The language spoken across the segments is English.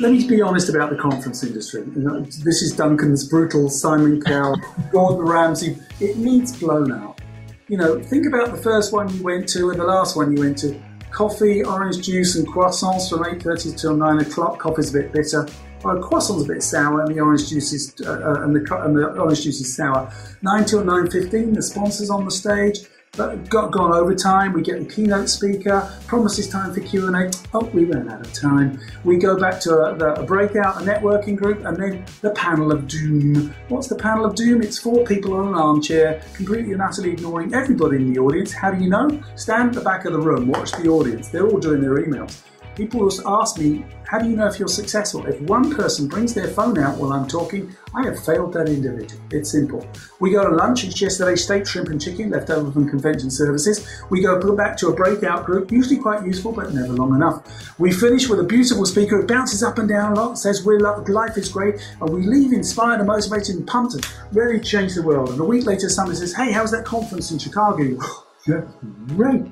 let me be honest about the conference industry. This is Duncan's brutal Simon Cowell, Gordon Ramsay. It needs blown out. You know, think about the first one you went to and the last one you went to. Coffee, orange juice, and croissants from 8:30 till 9 o'clock. Coffee's a bit bitter. Well, croissant's a bit sour, and the orange juice is uh, uh and, the, and the orange juice is sour. 9 till 9:15. The sponsors on the stage got gone over time. We get the keynote speaker, promises time for Q and A. Oh, we ran out of time. We go back to a, a, breakout, a networking group, and then the panel of doom. What's the panel of doom? It's four people on an armchair, completely and utterly ignoring everybody in the audience. How do you know? Stand at the back of the room, watch the audience. They're all doing their emails people will ask me, how do you know if you're successful? If one person brings their phone out while I'm talking, I have failed that individual. It's simple. We go to lunch, it's yesterday steak, shrimp, and chicken left over from convention services. We go back to a breakout group, usually quite useful, but never long enough. We finish with a beautiful speaker who bounces up and down a lot, says we're life is great, and we leave inspired and motivated and pumped and to change the world. And a week later, someone says, hey, how's that conference in Chicago? yeah, great.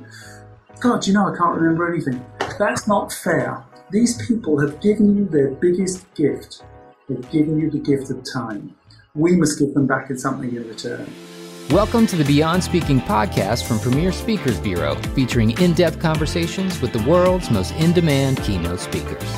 God, you know I can't remember anything. That's not fair. These people have given you their biggest gift. They've given you the gift of time. We must give them back in something in return. Welcome to the Beyond Speaking podcast from Premier Speakers Bureau, featuring in depth conversations with the world's most in demand keynote speakers.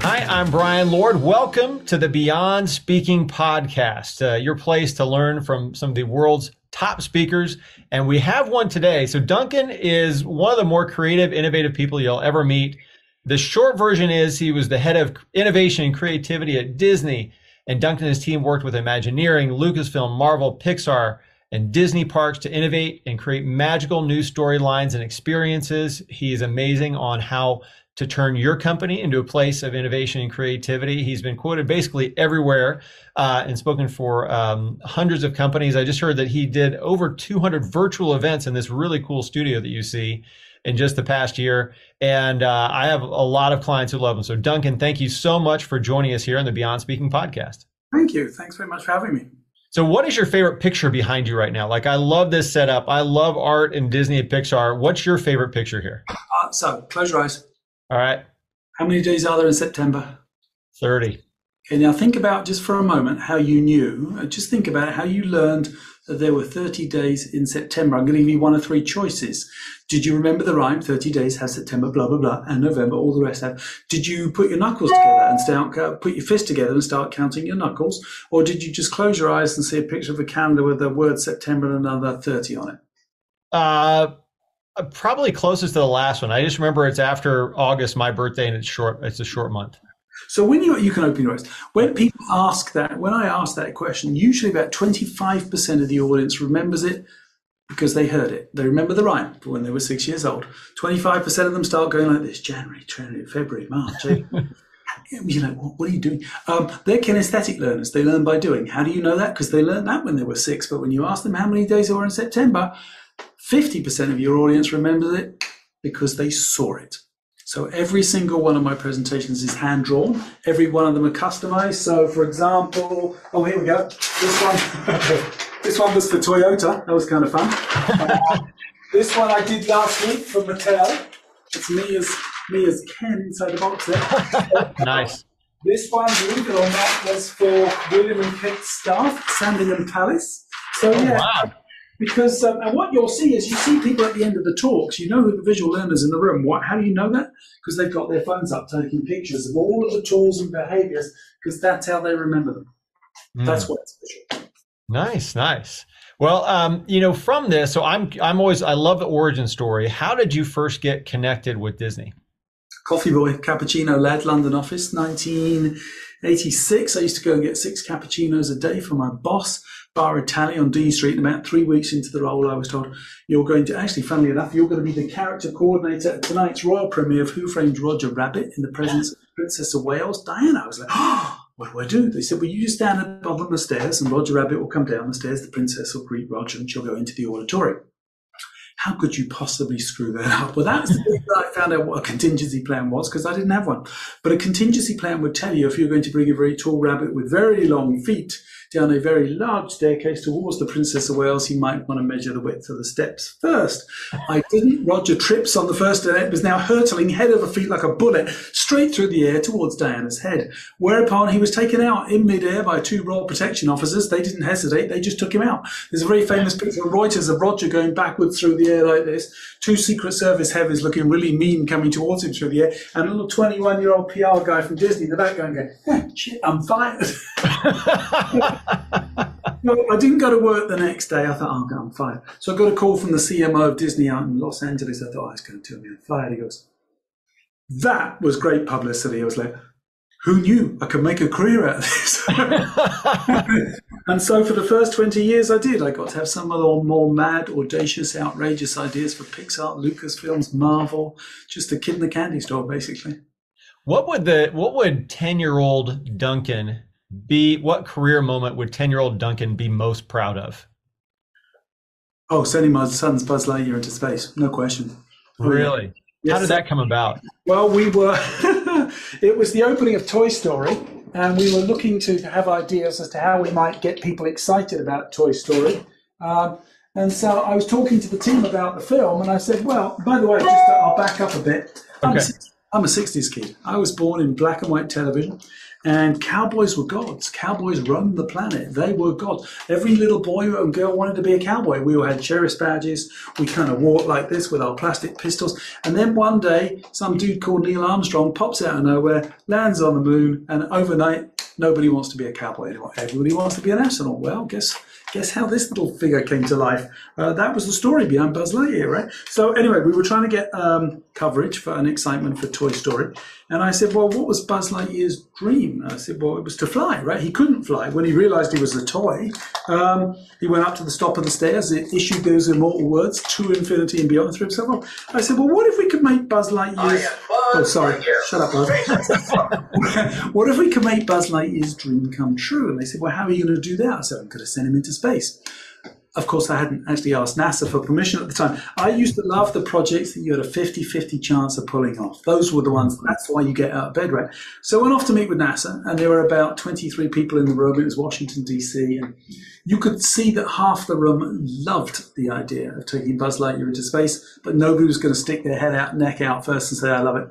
Hi, I'm Brian Lord. Welcome to the Beyond Speaking podcast, uh, your place to learn from some of the world's top speakers. And we have one today. So Duncan is one of the more creative, innovative people you'll ever meet. The short version is he was the head of innovation and creativity at Disney. And Duncan and his team worked with Imagineering, Lucasfilm, Marvel, Pixar, and Disney parks to innovate and create magical new storylines and experiences. He is amazing on how to turn your company into a place of innovation and creativity. He's been quoted basically everywhere uh, and spoken for um, hundreds of companies. I just heard that he did over 200 virtual events in this really cool studio that you see in just the past year. And uh, I have a lot of clients who love him. So, Duncan, thank you so much for joining us here on the Beyond Speaking podcast. Thank you. Thanks very much for having me. So, what is your favorite picture behind you right now? Like, I love this setup. I love art and Disney and Pixar. What's your favorite picture here? Uh, so, close your eyes. All right. How many days are there in September? 30. Okay, now think about just for a moment how you knew, uh, just think about how you learned that there were 30 days in September. I'm going to give you one of three choices. Did you remember the rhyme? 30 days has September, blah, blah, blah, and November, all the rest have. Did you put your knuckles together and start, put your fist together and start counting your knuckles? Or did you just close your eyes and see a picture of a calendar with the word September and another 30 on it? Uh, probably closest to the last one. I just remember it's after August, my birthday, and it's short. It's a short month. So when you you can open your eyes. When people ask that, when I ask that question, usually about twenty five percent of the audience remembers it because they heard it. They remember the rhyme when they were six years old. Twenty five percent of them start going like this: January, January, February, March. you know, what, what, are you doing? Um, they're kinesthetic learners. They learn by doing. How do you know that? Because they learned that when they were six. But when you ask them how many days there were in September, 50% of your audience remembers it because they saw it. So every single one of my presentations is hand drawn. Every one of them are customized. So for example, oh here we go. This one, this one was for Toyota. That was kind of fun. this one I did last week for Mattel. It's me as me as Ken inside the box there. nice. This one, believe it or not, was for William and Kate staff, Sandringham Palace. So oh, yeah. Wow because um, and what you'll see is you see people at the end of the talks. You know who the visual learners in the room. What? How do you know that? Because they've got their phones up taking pictures of all of the tools and behaviors. Because that's how they remember them. Mm. That's what it's visual. Nice, nice. Well, um, you know, from this, so I'm I'm always I love the origin story. How did you first get connected with Disney? Coffee boy, cappuccino led London office, 1986. I used to go and get six cappuccinos a day for my boss Bar Italia on Dean Street. And about three weeks into the role, I was told you're going to actually, funnily enough, you're going to be the character coordinator at tonight's royal premiere of Who Framed Roger Rabbit in the presence of Princess of Wales, Diana. I was like, oh, what do I do? They said, well, you just stand at the bottom of the stairs, and Roger Rabbit will come down the stairs. The princess will greet Roger, and she'll go into the auditorium. How could you possibly screw that up? Well, that's the I found out what a contingency plan was because I didn't have one. But a contingency plan would tell you if you're going to bring a very tall rabbit with very long feet down a very large staircase towards the Princess of Wales, you might want to measure the width of the steps first. I didn't. Roger trips on the first and it was now hurtling head over feet like a bullet straight through the air towards Diana's head. Whereupon he was taken out in midair by two Royal Protection officers. They didn't hesitate, they just took him out. There's a very famous picture of Reuters of Roger going backwards through the air like this, two Secret Service heavies looking really mean coming towards him through the air, and a little 21 year old PR guy from Disney in the back going, eh, shit, I'm fired. no, I didn't go to work the next day. I thought, oh, I'm fired. So I got a call from the CMO of Disney out in Los Angeles. I thought, oh, he's going to tell me I'm fired. He goes, that was great publicity. I was like, who knew I could make a career out of this? and so for the first 20 years, I did. I got to have some of the more mad, audacious, outrageous ideas for Pixar, Lucasfilms, Marvel, just a kid in the candy store, basically. What would the what would 10 year old Duncan be what career moment would 10 year old Duncan be most proud of? Oh, sending my son's Buzz Lightyear into space. No question. Really? Yes. How did that come about? Well, we were, it was the opening of Toy Story, and we were looking to have ideas as to how we might get people excited about Toy Story. Um, and so I was talking to the team about the film, and I said, well, by the way, just I'll back up a bit. Okay. I'm a 60s kid. I was born in black and white television. And cowboys were gods. Cowboys run the planet. They were gods. Every little boy and girl wanted to be a cowboy. We all had sheriff's badges. We kind of walked like this with our plastic pistols. And then one day, some dude called Neil Armstrong pops out of nowhere, lands on the moon, and overnight, nobody wants to be a cowboy anymore. Everybody wants to be an astronaut. Well, guess guess how this little figure came to life? Uh, that was the story behind Buzz Lightyear, right? So anyway, we were trying to get um, coverage for an excitement for Toy Story. And I said, well, what was Buzz Lightyear's dream? And I said, well, it was to fly, right? He couldn't fly. When he realized he was a toy, um, he went up to the top of the stairs, it issued those immortal words, to infinity and beyond, threw himself. I said, well, what if we could make Buzz Lightyear's... Oh, sorry. Shut up, Buzz. what if we could make Buzz Lightyear's dream come true? And they said, well, how are you going to do that? I said, I'm going to send him into space of course, I hadn't actually asked NASA for permission at the time. I used to love the projects that you had a 50 50 chance of pulling off. Those were the ones, that's why you get out of bed, right? So I went off to meet with NASA, and there were about 23 people in the room. It was Washington, D.C., and you could see that half the room loved the idea of taking Buzz Lightyear into space, but nobody was going to stick their head out, neck out first and say, I love it.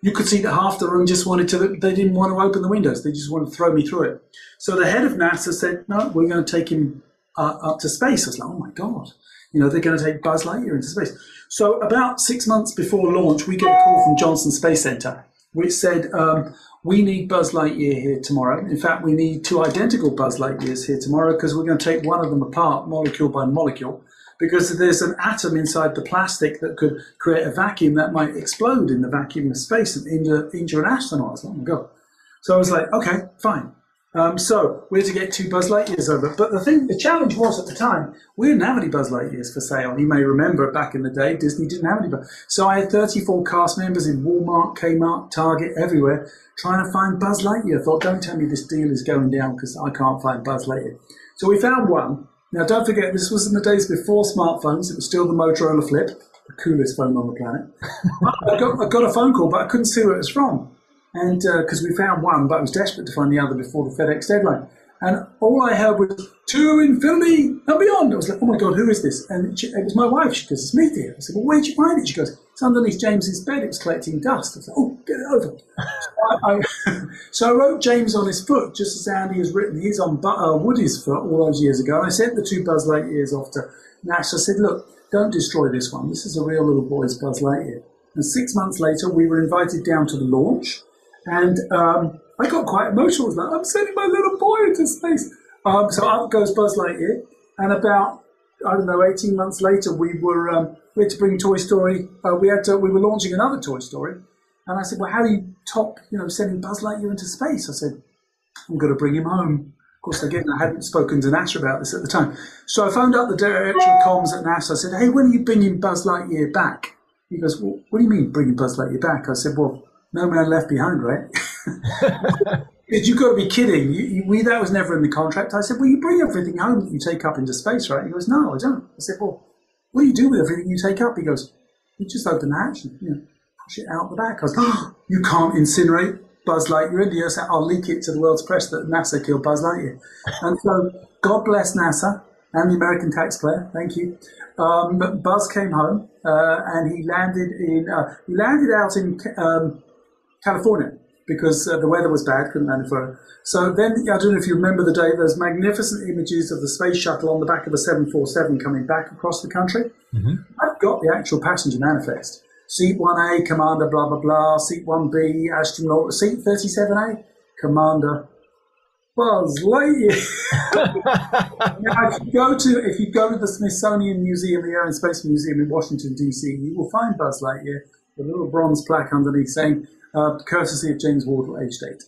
You could see that half the room just wanted to, they didn't want to open the windows. They just wanted to throw me through it. So the head of NASA said, no, we're going to take him uh, up to space. I was like, oh my God, you know, they're going to take Buzz Lightyear into space. So about six months before launch, we get a call from Johnson Space Center, which said, um, we need Buzz Lightyear here tomorrow. In fact, we need two identical Buzz Lightyears here tomorrow because we're going to take one of them apart, molecule by molecule, because there's an atom inside the plastic that could create a vacuum that might explode in the vacuum of space and injure, injure an astronaut. Like, oh my God. So I was like, okay, fine. Um, so we had to get two Buzz Lightyears over. But the thing, the challenge was at the time, we didn't have any Buzz Lightyears for sale. You may remember back in the day, Disney didn't have any. So I had 34 cast members in Walmart, Kmart, Target, everywhere, trying to find Buzz Lightyear. I thought, don't tell me this deal is going down because I can't find Buzz Lightyear. So we found one. Now, don't forget, this was in the days before smartphones. It was still the Motorola Flip, the coolest phone on the planet. I, got, I got a phone call, but I couldn't see where it was from and because uh, we found one, but I was desperate to find the other before the FedEx deadline. And all I heard was to infinity and beyond. I was like, oh my god, who is this? And she, it was my wife. She goes, it's me, dear. I said, well, where'd you find it? She goes, it's underneath James's bed. It was collecting dust. I said, oh, get it over. so, I, I, so I wrote James on his foot, just as Andy has written his on uh, Woody's foot all those years ago. And I sent the two Buzz Lightyears off to NASA. I said, look, don't destroy this one. This is a real little boy's Buzz Lightyear. And six months later, we were invited down to the launch. And um, I got quite emotional. Like, I'm sending my little boy into space. Um, so up goes Buzz Lightyear. And about, I don't know, 18 months later, we were, um, we had to bring Toy Story. Uh, we had to, we were launching another Toy Story. And I said, well, how do you top, you know, sending Buzz Lightyear into space? I said, I'm going to bring him home. Of course, again, I hadn't spoken to NASA about this at the time. So I phoned up the director of comms at NASA. I said, hey, when are you bringing Buzz Lightyear back? He goes, well, what do you mean bringing Buzz Lightyear back? I said, well, no man left behind, right? you got to be kidding. You, you, we, that was never in the contract. I said, well, you bring everything home that you take up into space, right? He goes, no, I don't. I said, well, what do you do with everything you take up? He goes, you just open the hatch and you know, push it out the back. I was, you can't incinerate Buzz Lightyear in the. I'll leak it to the world's press that NASA killed Buzz Lightyear. And so, God bless NASA and the American taxpayer. Thank you. Um, Buzz came home uh, and he landed in uh, he landed out in um, California because uh, the weather was bad, couldn't land for. So then I don't know if you remember the day. There's magnificent images of the space shuttle on the back of a 747 coming back across the country. Mm-hmm. I've got the actual passenger manifest. Seat 1A, Commander, blah, blah, blah. Seat 1B, astronaut. Seat 37A, Commander Buzz Lightyear. now, if you go to if you go to the Smithsonian Museum, the Air and Space Museum in Washington D.C., you will find Buzz Lightyear a little bronze plaque underneath saying, uh, "Courtesy of James Wardle, aged eight.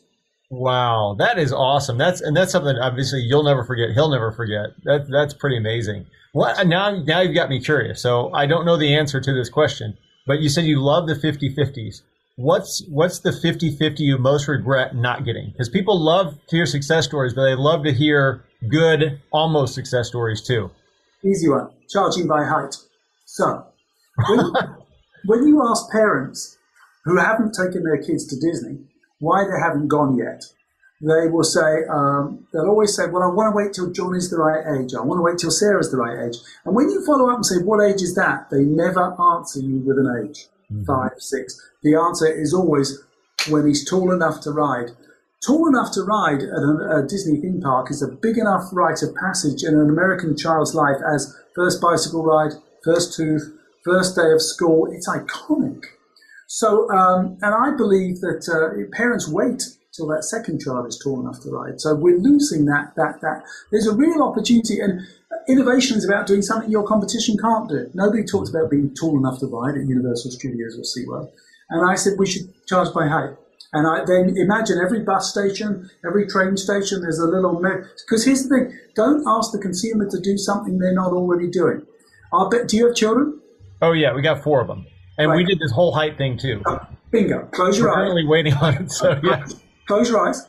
Wow, that is awesome. That's and that's something obviously you'll never forget. He'll never forget. That that's pretty amazing. What now? Now you've got me curious. So I don't know the answer to this question, but you said you love the 50-50s what's what's the 50-50 you most regret not getting because people love to hear success stories but they love to hear good almost success stories too easy one charging by height so when, when you ask parents who haven't taken their kids to disney why they haven't gone yet they will say um, they'll always say well i want to wait till john is the right age i want to wait till sarah's the right age and when you follow up and say what age is that they never answer you with an age mm-hmm. five, six. The answer is always when he's tall enough to ride. Tall enough to ride at a, a Disney theme park is a big enough rite of passage in an American child's life as first bicycle ride, first tooth, first day of school. It's iconic. So, um, and I believe that uh, parents wait till that second child is tall enough to ride. So we're losing that, that, that. There's a real opportunity. And innovation is about doing something your competition can't do. Nobody talks about being tall enough to ride at Universal Studios or SeaWorld. And I said we should charge by height. And I then imagine every bus station, every train station, there's a little because here's the thing: don't ask the consumer to do something they're not already doing. I bet. Do you have children? Oh yeah, we got four of them, and right. we did this whole height thing too. Oh, bingo! Close your We're eyes. Currently waiting on it. So uh, yeah. Close your eyes.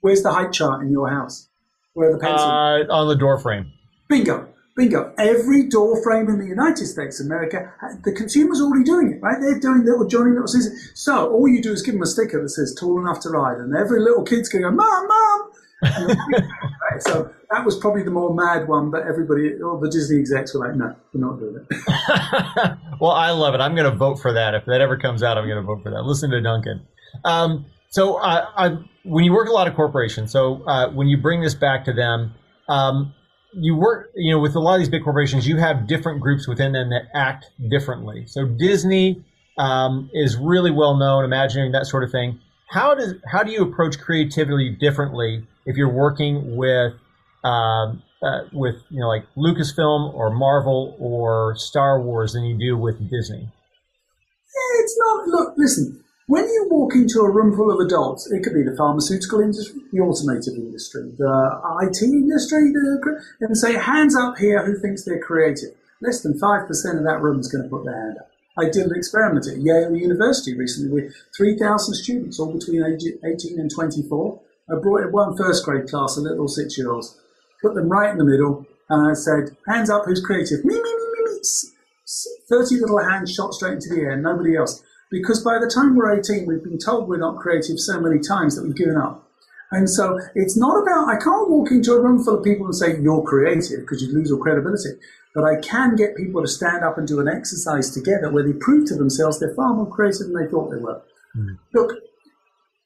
Where's the height chart in your house? Where the pencil? Uh, on the door frame. Bingo. Bingo. Every door frame in the United States of America, uh, the consumer's already doing it, right? They're doing little Johnny Little Scissors. So all you do is give them a sticker that says tall enough to ride, and every little kid's going, Mom, Mom. Right? So that was probably the more mad one, but everybody, all the Disney execs were like, no, we're not doing it. well, I love it. I'm going to vote for that. If that ever comes out, I'm going to vote for that. Listen to Duncan. Um, so uh, I, when you work a lot of corporations, so uh, when you bring this back to them, um, you work, you know, with a lot of these big corporations, you have different groups within them that act differently. So Disney um, is really well known, Imagineering that sort of thing. How does how do you approach creativity differently if you're working with um, uh, with you know like Lucasfilm or Marvel or Star Wars than you do with Disney? It's not. Look, listen. When you walk into a room full of adults, it could be the pharmaceutical industry, the automotive industry, the IT industry, the, and say, hands up here who thinks they're creative. Less than 5% of that room is going to put their hand up. I did an experiment at Yale University recently with 3,000 students, all between age 18 and 24. I brought in one first grade class, a little six year olds, put them right in the middle, and I said, hands up who's creative. Me, me, me, me, me. 30 little hands shot straight into the air, nobody else. Because by the time we're 18, we've been told we're not creative so many times that we've given up. And so it's not about, I can't walk into a room full of people and say, you're creative, because you'd lose your credibility. But I can get people to stand up and do an exercise together where they prove to themselves they're far more creative than they thought they were. Mm. Look,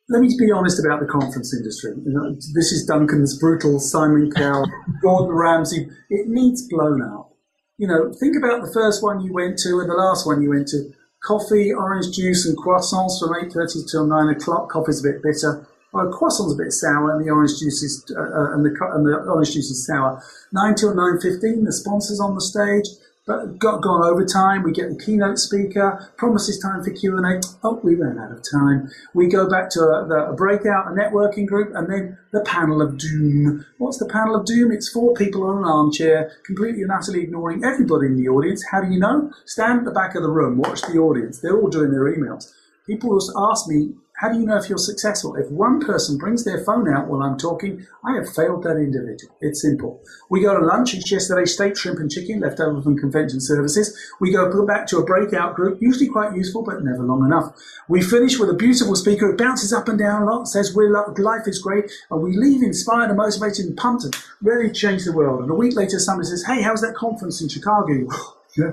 let me be honest about the conference industry. You know, this is Duncan's brutal Simon Cowell, Gordon Ramsay. It needs blown out. You know, think about the first one you went to and the last one you went to coffee, orange juice, and croissants from 8.30 till 9 o'clock. Coffee's a bit bitter. Well, croissant's a bit sour, and the orange juice is uh, uh and, the, and the orange juice is sour. 9 till 9.15, the sponsors on the stage but got gone over time. We get the keynote speaker, promises time for Q and A. Oh, we ran out of time. We go back to a, a, breakout, a networking group, and then the panel of doom. What's the panel of doom? It's four people on an armchair, completely and utterly ignoring everybody in the audience. How do you know? Stand at the back of the room, watch the audience. They're all doing their emails. People just ask me, How do you know if you're successful? If one person brings their phone out while I'm talking, I have failed that individual. It's simple. We go to lunch. It's yesterday steak, shrimp, and chicken left over from convention services. We go back to a breakout group, usually quite useful, but never long enough. We finish with a beautiful speaker who bounces up and down a lot, says we're life is great, and we leave inspired and motivated and pumped and ready to change the world. And a week later, somebody says, "Hey, how's that conference in Chicago?" Oh, yeah,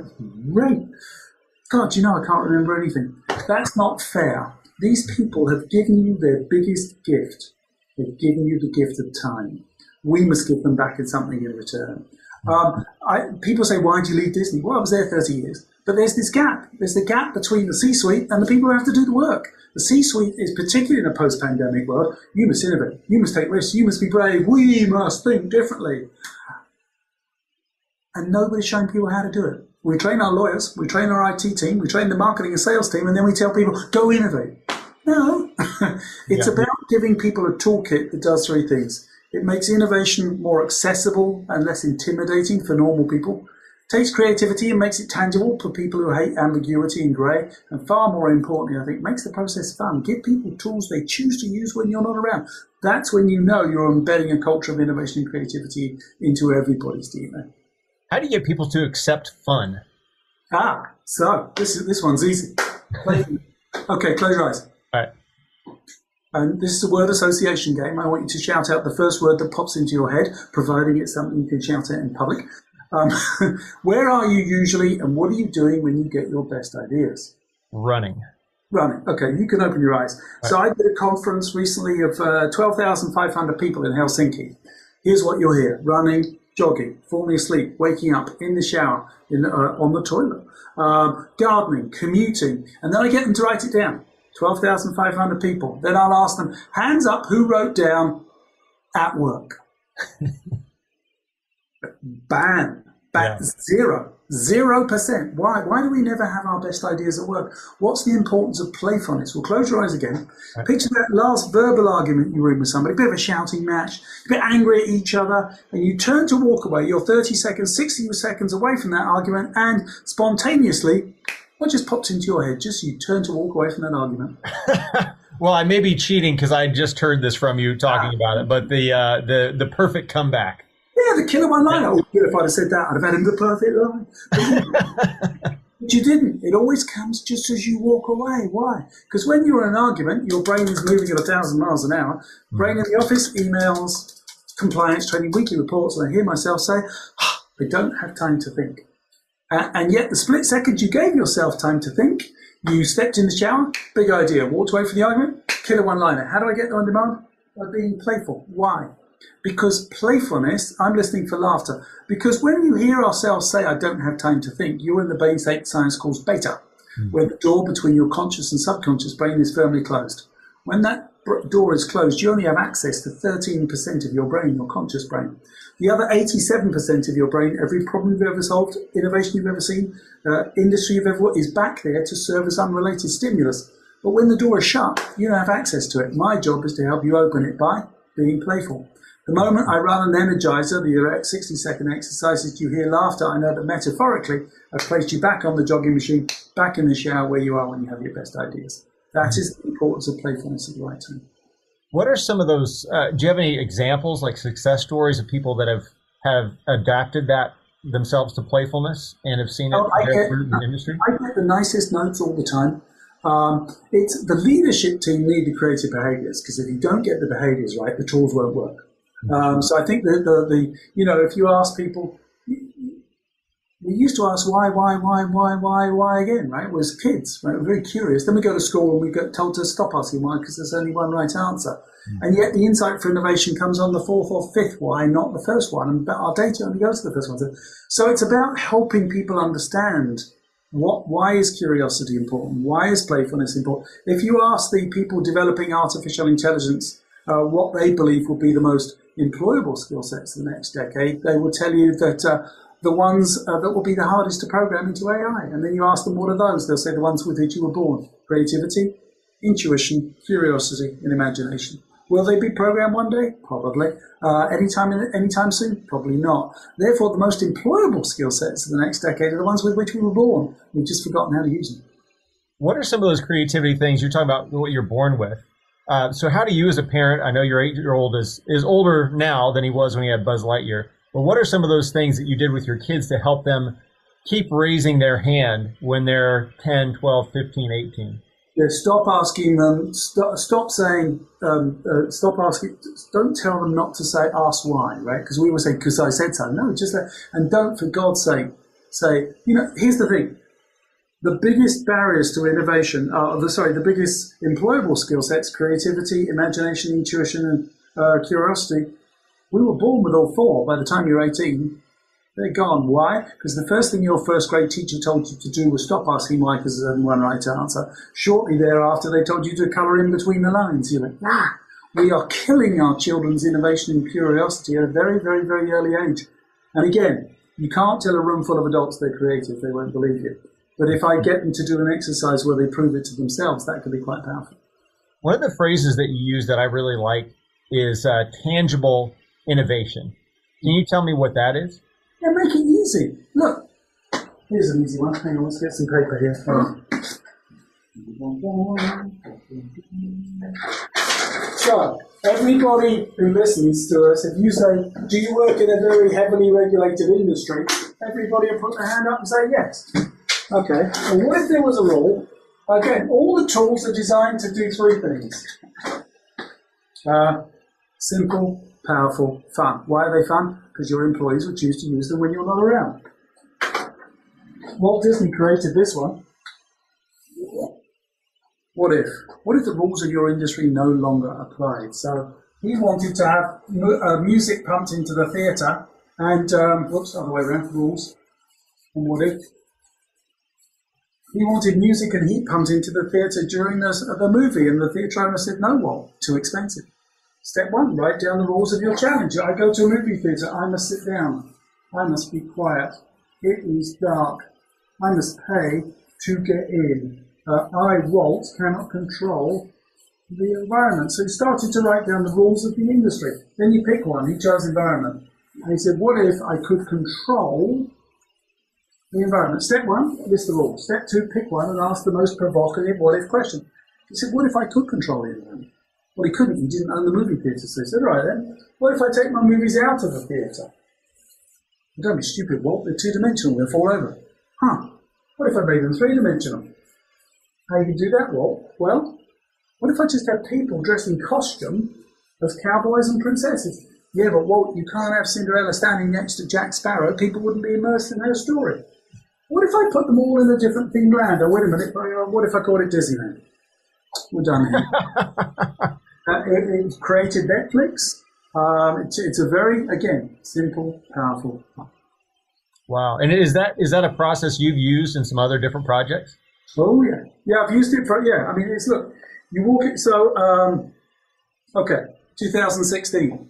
great. God, you know I can't remember anything. That's not fair. These people have given you their biggest gift. They've given you the gift of time. We must give them back in something in return. Um, I, people say, why did you leave Disney? Well, I was there 30 years. But there's this gap. There's the gap between the C-suite and the people who have to do the work. The C-suite is particularly in a post-pandemic world. You must innovate. You must take risks. You must be brave. We must think differently. And nobody's showing people how to do it. We train our lawyers, we train our IT team, we train the marketing and sales team, and then we tell people, go innovate. No, it's yeah. about giving people a toolkit that does three things. It makes innovation more accessible and less intimidating for normal people. Takes creativity and makes it tangible for people who hate ambiguity and grey. And far more importantly, I think, makes the process fun. Give people tools they choose to use when you're not around. That's when you know you're embedding a culture of innovation and creativity into everybody's DNA. How do you get people to accept fun? Ah, so this is this one's easy. okay, close your eyes. All right. And this is a word association game. I want you to shout out the first word that pops into your head, providing it's something you can shout out in public. Um, where are you usually, and what are you doing when you get your best ideas? Running. Running. Okay, you can open your eyes. Right. So I did a conference recently of uh, 12,500 people in Helsinki. Here's what you'll hear: running, jogging, falling asleep, waking up, in the shower, in, uh, on the toilet, um, gardening, commuting, and then I get them to write it down. 12,500 people. Then I'll ask them, hands up, who wrote down at work? Ban. Back yeah. zero. Zero percent. Why? Why do we never have our best ideas at work? What's the importance of playfulness? Well, close your eyes again. Right. Picture that last verbal argument you were in with somebody, a bit of a shouting match, a bit angry at each other, and you turn to walk away. You're 30 seconds, 60 seconds away from that argument, and spontaneously, what just popped into your head? Just you turn to walk away from that argument. well, I may be cheating because I just heard this from you talking ah. about it, but the uh, the the perfect comeback yeah, the killer one line. Yeah. Oh, if I'd have said that, I'd have had him the perfect line. But you didn't. It always comes just as you walk away. Why? Because when you're in an argument, your brain is moving at a thousand miles an hour. Brain in the office, emails, compliance training, weekly reports, and I hear myself say, oh, I don't have time to think. Uh, and yet, the split second you gave yourself time to think, you stepped in the shower, big idea, walked away from the argument, killer one liner. How do I get there on demand? By being playful. Why? Because playfulness, I'm listening for laughter. Because when you hear ourselves say, I don't have time to think, you're in the brain state science calls beta, mm. where the door between your conscious and subconscious brain is firmly closed. When that door is closed, you only have access to 13% of your brain, your conscious brain. The other 87% of your brain, every problem you've ever solved, innovation you've ever seen, uh, industry you've ever is back there to serve as unrelated stimulus. But when the door is shut, you don't have access to it. My job is to help you open it by being playful. The moment I run an energizer, the 60 second exercises, you hear laughter, I know that metaphorically I've placed you back on the jogging machine, back in the shower where you are when you have your best ideas. That is the importance of playfulness at the right time. What are some of those? Uh, do you have any examples, like success stories of people that have have adapted that themselves to playfulness and have seen it oh, I get, in the industry? I get the nicest notes all the time. Um, it's the leadership team need the creative behaviors because if you don't get the behaviors right, the tools won't work. Um, so I think that the, the, you know, if you ask people, we used to ask why, why, why, why, why, why again, right? Was kids, right? We're very curious. Then we go to school and we get told to stop asking why because there's only one right answer. Mm. And yet the insight for innovation comes on the fourth or fifth why, not the first one. And our data only goes to the first one. So it's about helping people understand what, why is curiosity important? Why is playfulness important? If you ask the people developing artificial intelligence uh, what they believe will be the most employable skill sets in the next decade, they will tell you that uh, the ones uh, that will be the hardest to program into AI. And then you ask them, what are those? They'll say the ones with which you were born creativity, intuition, curiosity, and imagination. Will they be programmed one day? Probably. Uh, anytime, in anytime soon? Probably not. Therefore, the most employable skill sets of the next decade are the ones with which we were born. We've just forgotten how to use them. what are some of those creativity things you're talking about? What you're born with. Uh, so, how do you, as a parent, I know your eight-year-old is is older now than he was when he had Buzz Lightyear. But what are some of those things that you did with your kids to help them keep raising their hand when they're 10, 12, 15, 18? Yeah, stop asking them. Stop, stop saying. Um, uh, stop asking. Don't tell them not to say "ask why," right? Because we always say "because I said so." No, just and don't, for God's sake, say. You know, here's the thing: the biggest barriers to innovation are the sorry, the biggest employable skill sets: creativity, imagination, intuition, and uh, curiosity. We were born with all four. By the time you're 18, they're gone. Why? Because the first thing your first grade teacher told you to do was stop asking why because there's only one right answer. Shortly thereafter, they told you to colour in between the lines. You're like, ah, we are killing our children's innovation and curiosity at a very, very, very early age. And again, you can't tell a room full of adults they're creative, they won't believe you. But if I get them to do an exercise where they prove it to themselves, that could be quite powerful. One of the phrases that you use that I really like is uh, tangible innovation. Can you tell me what that is? Yeah, make it easy. Look, here's an easy one. Hang on, let's get some paper here. So, everybody who listens to us, if you say, Do you work in a very heavily regulated industry? Everybody will put their hand up and say yes. Okay, what if there was a rule? Again, all the tools are designed to do three things uh, simple, powerful, fun. Why are they fun? Because your employees will choose to use them when you're not around. Walt Disney created this one. What if? What if the rules of your industry no longer applied? So he wanted to have mu- uh, music pumped into the theatre, and um, whoops, other way around, rules. And what if? He wanted music and heat pumped into the theatre during the, the movie, and the theatre owner said, "No, Walt, too expensive." Step one, write down the rules of your challenge. I go to a movie theatre, I must sit down. I must be quiet. It is dark. I must pay to get in. Uh, I, Walt, cannot control the environment. So he started to write down the rules of the industry. Then you pick one. He chose environment. And he said, what if I could control the environment? Step one, list the rules. Step two, pick one and ask the most provocative what if question. He said, what if I could control the environment? Well, he couldn't. He didn't own the movie theatre. So he said, all right then, what if I take my movies out of the theatre? Don't be stupid, Walt. They're two-dimensional. They'll fall over. Huh. What if I made them three-dimensional? How you can do that, Walt? Well, what if I just have people dressed in costume as cowboys and princesses? Yeah, but Walt, you can't have Cinderella standing next to Jack Sparrow. People wouldn't be immersed in her story. What if I put them all in a different themed land? Oh, wait a minute. What if I called it Disneyland? We're done here. Uh, it, it, created Netflix. Um, it's, it's a very, again, simple, powerful. Wow. And is that is that a process you've used in some other different projects? Oh yeah, yeah. I've used it for yeah. I mean, it's look, you walk it. So um, okay, 2016.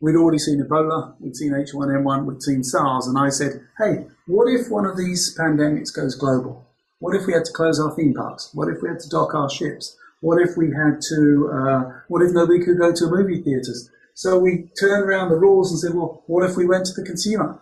We'd already seen Ebola, we'd seen H1N1, we'd seen SARS, and I said, hey, what if one of these pandemics goes global? What if we had to close our theme parks? What if we had to dock our ships? What if we had to, uh, what if nobody could go to movie theatres? So we turned around the rules and said, well, what if we went to the consumer?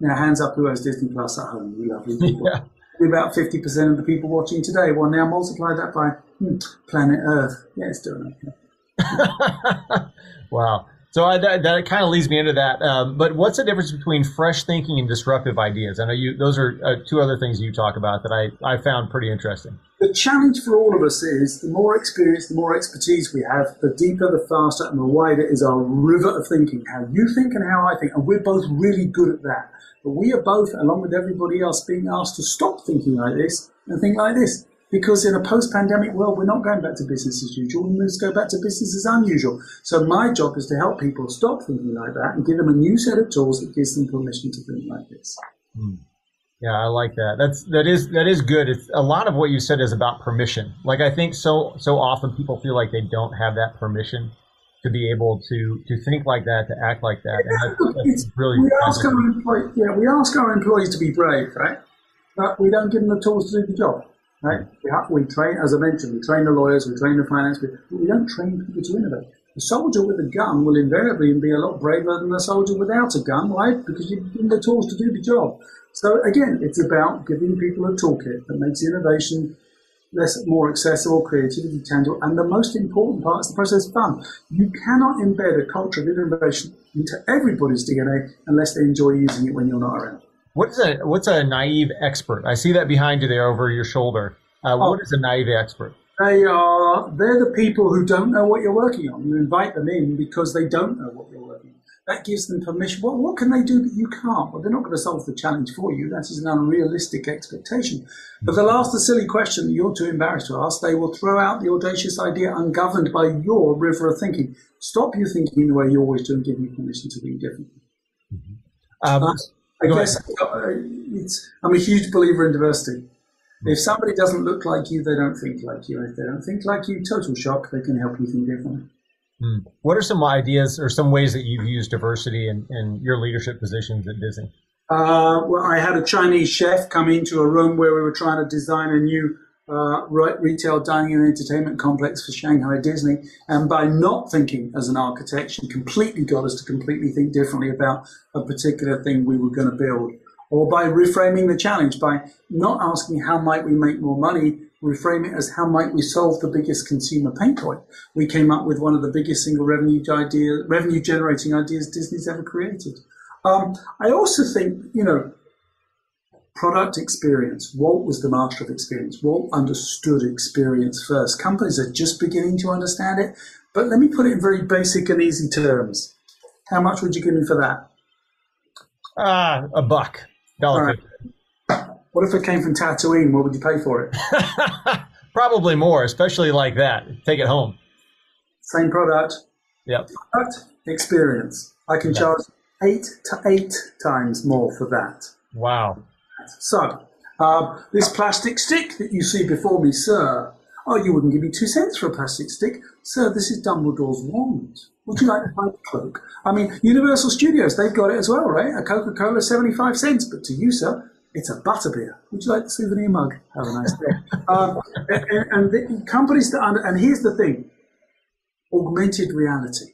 Now, hands up who has Disney Plus at home, you lovely people. Yeah. About 50% of the people watching today. Well, now multiply that by hmm, planet Earth. Yeah, it's doing okay. wow. So I, that, that kind of leads me into that. Um, but what's the difference between fresh thinking and disruptive ideas? I know you; those are uh, two other things you talk about that I, I found pretty interesting. The challenge for all of us is the more experience, the more expertise we have, the deeper, the faster, and the wider is our river of thinking. How you think and how I think, and we're both really good at that. But we are both, along with everybody else, being asked to stop thinking like this and think like this. Because in a post-pandemic world, we're not going back to business as usual. We must go back to business as unusual. So my job is to help people stop thinking like that and give them a new set of tools that gives them permission to think like this. Hmm. Yeah, I like that. That's that is that is good. It's a lot of what you said is about permission. Like I think so so often people feel like they don't have that permission to be able to to think like that, to act like that. And that's, that's really we ask our employees, yeah, we ask our employees to be brave, right? But we don't give them the tools to do the job. Right? We, have, we train, as I mentioned, we train the lawyers, we train the finance people, but we don't train people to innovate. The soldier with a gun will invariably be a lot braver than the soldier without a gun, right? Because you give them the tools to do the job. So again, it's about giving people a toolkit that makes innovation less, more accessible, creativity tangible, and the most important part is the process fun. You cannot embed a culture of innovation into everybody's DNA unless they enjoy using it when you're not around. What is a what's a naive expert? I see that behind you there over your shoulder. Uh, what oh, is a naive expert? They are they're the people who don't know what you're working on. You invite them in because they don't know what you're working on. That gives them permission. Well, what can they do that you can't? Well, they're not going to solve the challenge for you. That is an unrealistic expectation. But they'll ask the silly question that you're too embarrassed to ask. They will throw out the audacious idea ungoverned by your river of thinking. Stop you thinking the way you always do and give you permission to think differently. Mm-hmm. Um, uh, I guess uh, I'm a huge believer in diversity. If somebody doesn't look like you, they don't think like you. If they don't think like you, total shock, they can help you think differently. Hmm. What are some ideas or some ways that you've used diversity in, in your leadership positions at Disney? Uh, well, I had a Chinese chef come into a room where we were trying to design a new uh, retail dining and entertainment complex for Shanghai Disney. And by not thinking as an architect, she completely got us to completely think differently about a particular thing we were going to build. Or by reframing the challenge, by not asking how might we make more money, reframe it as how might we solve the biggest consumer pain point. We came up with one of the biggest single revenue idea, revenue generating ideas Disney's ever created. Um, I also think, you know, product experience. Walt was the master of experience. Walt understood experience first. Companies are just beginning to understand it. But let me put it in very basic and easy terms. How much would you give me for that? Ah, uh, a buck. Dollar right. What if it came from Tatooine? What would you pay for it? Probably more, especially like that. Take it home. Same product. Yep. Product experience. I can charge eight to eight times more for that. Wow. So, uh, this plastic stick that you see before me, sir, oh, you wouldn't give me two cents for a plastic stick. Sir, this is Dumbledore's wand. Would you like to buy a cloak? I mean, Universal Studios, they've got it as well, right? A Coca-Cola, 75 cents. But to you, sir, it's a butterbeer. Would you like to see the souvenir mug? Have a nice day. um, and, and the companies that, under, and here's the thing, augmented reality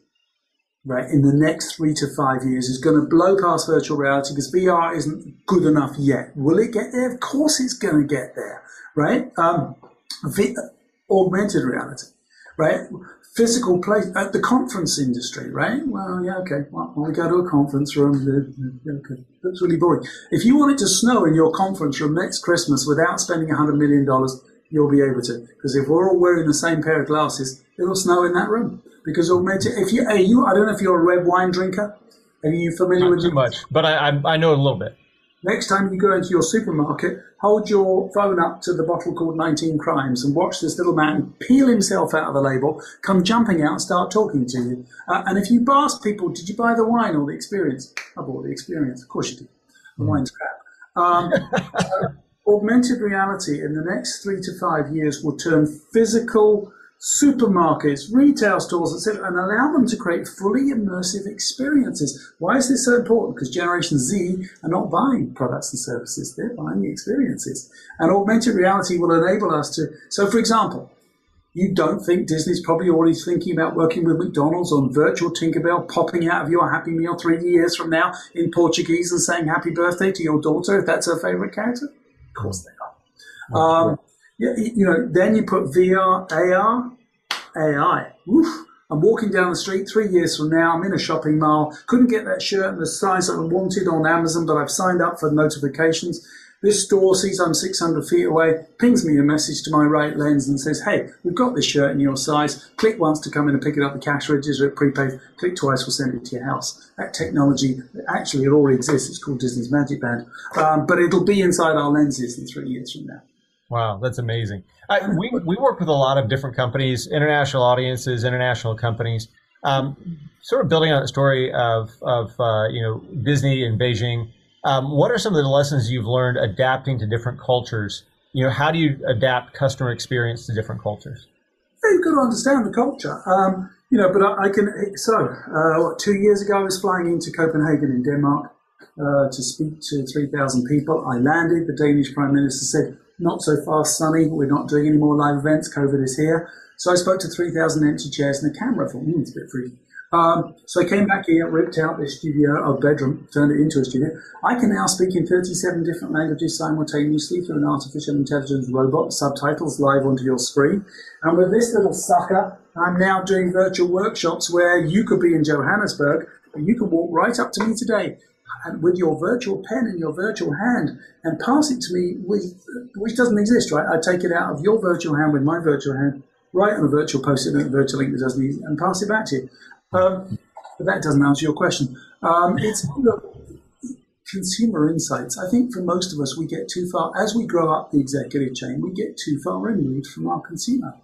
right, in the next three to five years is going to blow past virtual reality because VR isn't good enough yet. Will it get there? Of course it's going to get there, right? Um, v- augmented reality, right? Physical place, uh, the conference industry, right? Well, yeah, okay. Well, we go to a conference room, okay. that's really boring. If you want it to snow in your conference room next Christmas without spending $100 million, you'll be able to. Because if we're all wearing the same pair of glasses, it'll snow in that room because augmented. If you, are you, I don't know if you're a red wine drinker. Are you familiar Not with too much? But I, I, I know a little bit. Next time you go into your supermarket, hold your phone up to the bottle called 19 Crimes and watch this little man peel himself out of the label, come jumping out and start talking to you. Uh, and if you ask people, did you buy the wine or the experience? I bought the experience. Of course you did. The wine's crap. Um, augmented reality in the next three to five years will turn physical supermarkets, retail stores, etc., and allow them to create fully immersive experiences. Why is this so important? Because Generation Z are not buying products and services, they're buying the experiences. And augmented reality will enable us to. So, for example, you don't think Disney's probably already thinking about working with McDonald's on virtual Tinkerbell popping out of your Happy Meal three years from now in Portuguese and saying happy birthday to your daughter if that's her favorite character? Of course they are. Um, you, you know, then you put VR, AR, AI. Oof. I'm walking down the street three years from now. I'm in a shopping mall. Couldn't get that shirt in the size that I wanted on Amazon, but I've signed up for notifications. This store sees I'm 600 feet away, pings me a message to my right lens and says, Hey, we've got this shirt in your size. Click once to come in and pick it up the cash register at prepaid. Click twice, we'll send it to your house. That technology, actually, it already exists. It's called Disney's Magic Band. Um, but it'll be inside our lenses in three years from now. Wow, that's amazing. I, we, we work with a lot of different companies, international audiences, international companies. Um, sort of building on the story of, of uh, you know Disney and Beijing. Um, what are some of the lessons you've learned adapting to different cultures? You know, how do you adapt customer experience to different cultures? You've got to understand the culture. Um, you know, but I, I can. So, uh, what, two years ago, I was flying into Copenhagen in Denmark uh, to speak to 3,000 people. I landed. The Danish Prime Minister said, not so fast, Sonny. We're not doing any more live events. COVID is here. So I spoke to 3,000 empty chairs and a camera. I thought, hmm, it's a bit freaky. Um, so I came back here, ripped out this studio, or bedroom, turned it into a studio. I can now speak in 37 different languages simultaneously through an artificial intelligence robot, subtitles live onto your screen. And with this little sucker, I'm now doing virtual workshops where you could be in Johannesburg, and you could walk right up to me today and with your virtual pen in your virtual hand and pass it to me, with, which doesn't exist, right? I take it out of your virtual hand with my virtual hand, write on a virtual post-it note, virtual link that doesn't exist, and pass it back to you. Um, but that doesn't answer your question. Um, it's look, consumer insights. I think for most of us, we get too far as we grow up the executive chain. We get too far removed from our consumer.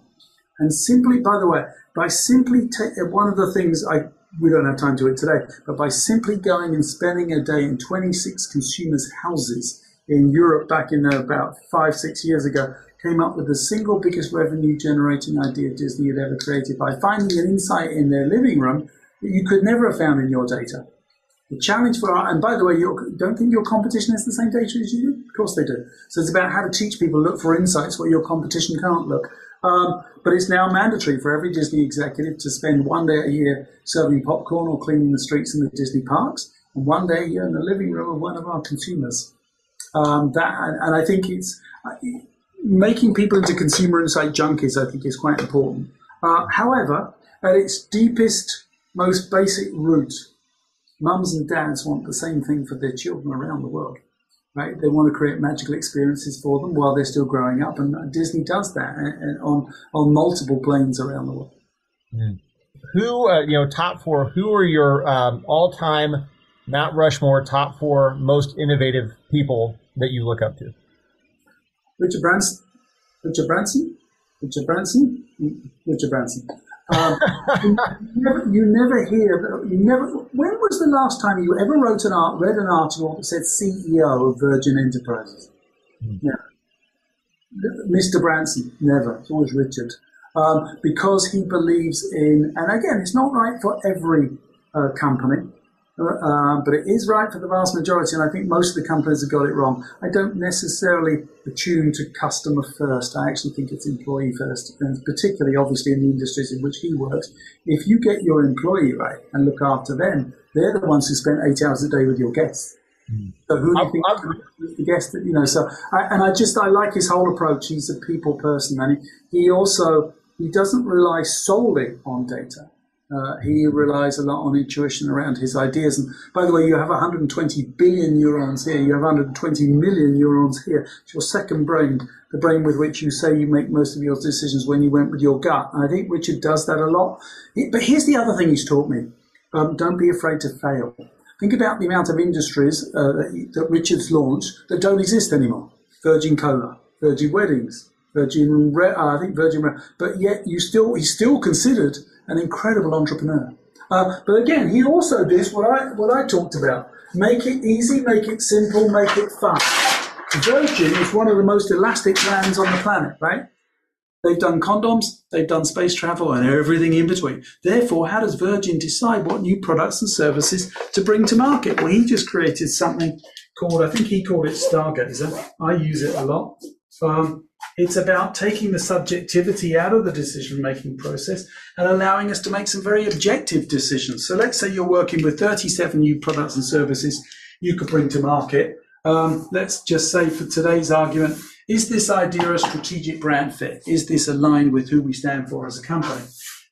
And simply, by the way, by simply ta- one of the things I we don't have time to it today, but by simply going and spending a day in 26 consumers' houses in Europe back in uh, about five, six years ago, came up with the single biggest revenue generating idea Disney had ever created by finding an insight in their living room that you could never have found in your data. The challenge for our, and by the way, you don't think your competition has the same data as you do? Of course they do. So it's about how to teach people look for insights where your competition can't look. Um, but it's now mandatory for every Disney executive to spend one day a year serving popcorn or cleaning the streets in the Disney parks, and one day a year in the living room of one of our consumers. Um, that, and I think it's making people into consumer insight junkies. I think is quite important. Uh, however, at its deepest, most basic root, mums and dads want the same thing for their children around the world right? They want to create magical experiences for them while they're still growing up, and Disney does that on on multiple planes around the world. Mm. Who, uh, you know, top four? Who are your um, all-time Mount Rushmore top four most innovative people that you look up to? Richard Branson, Richard Branson, Richard Branson, Richard Branson. Um, you, never, you never hear, you never. When was the last time you ever wrote an art, read an article that said CEO of Virgin Enterprises? Mm. Mr. Branson, never. It's always Richard. Um, because he believes in, and again, it's not right for every uh, company. Uh, but it is right for the vast majority, and I think most of the companies have got it wrong. I don't necessarily attune to customer first. I actually think it's employee first, and particularly, obviously, in the industries in which he works. If you get your employee right and look after them, they're the ones who spend eight hours a day with your guests. Mm. So who do you think is the guest that you know? So I, and I just I like his whole approach. He's a people person, and he, he also he doesn't rely solely on data. Uh, he relies a lot on intuition around his ideas. And by the way, you have 120 billion neurons here. You have 120 million neurons here. It's your second brain, the brain with which you say you make most of your decisions when you went with your gut. And I think Richard does that a lot. But here's the other thing he's taught me. Um, don't be afraid to fail. Think about the amount of industries uh, that, that Richard's launched that don't exist anymore. Virgin Cola, Virgin Weddings, Virgin, uh, I think Virgin, but yet you still, he's still considered an incredible entrepreneur. Uh, but again, he also does what I what I talked about: make it easy, make it simple, make it fun. Virgin is one of the most elastic brands on the planet, right? They've done condoms, they've done space travel, and everything in between. Therefore, how does Virgin decide what new products and services to bring to market? Well, he just created something called, I think he called it Stargazer. I use it a lot. Um, it's about taking the subjectivity out of the decision making process and allowing us to make some very objective decisions. So let's say you're working with 37 new products and services you could bring to market. Um, let's just say for today's argument, is this idea a strategic brand fit? Is this aligned with who we stand for as a company?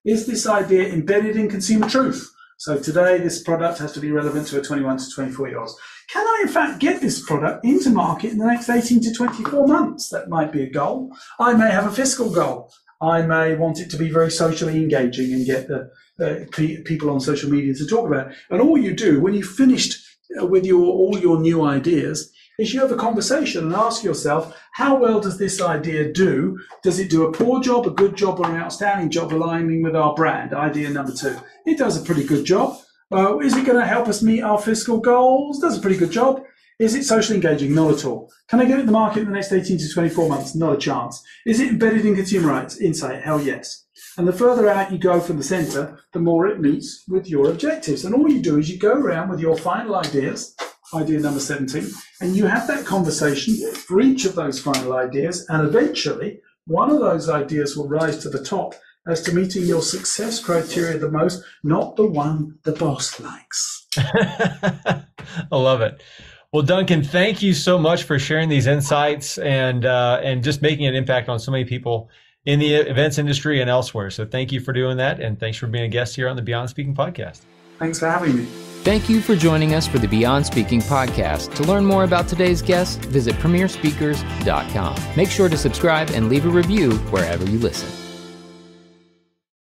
Is this idea embedded in consumer truth? So today, this product has to be relevant to a 21 to 24 year olds. Can I, in fact, get this product into market in the next 18 to 24 months? That might be a goal. I may have a fiscal goal. I may want it to be very socially engaging and get the uh, people on social media to talk about it. And all you do when you've finished uh, with your all your new ideas is you have a conversation and ask yourself, how well does this idea do? Does it do a poor job, a good job, or an outstanding job aligning with our brand? Idea number two. It does a pretty good job. Uh, is it going to help us meet our fiscal goals? Does a pretty good job. Is it socially engaging? Not at all. Can I get it in the market in the next 18 to 24 months? Not a chance. Is it embedded in consumer rights? Insight? Hell yes. And the further out you go from the center, the more it meets with your objectives. And all you do is you go around with your final ideas, idea number 17, and you have that conversation for each of those final ideas. And eventually, one of those ideas will rise to the top as to meeting your success criteria the most, not the one the boss likes. I love it. Well, Duncan, thank you so much for sharing these insights and uh, and just making an impact on so many people in the events industry and elsewhere. So, thank you for doing that, and thanks for being a guest here on the Beyond Speaking podcast. Thanks for having me. Thank you for joining us for the Beyond Speaking podcast. To learn more about today's guest, visit premierspeakers.com. Make sure to subscribe and leave a review wherever you listen.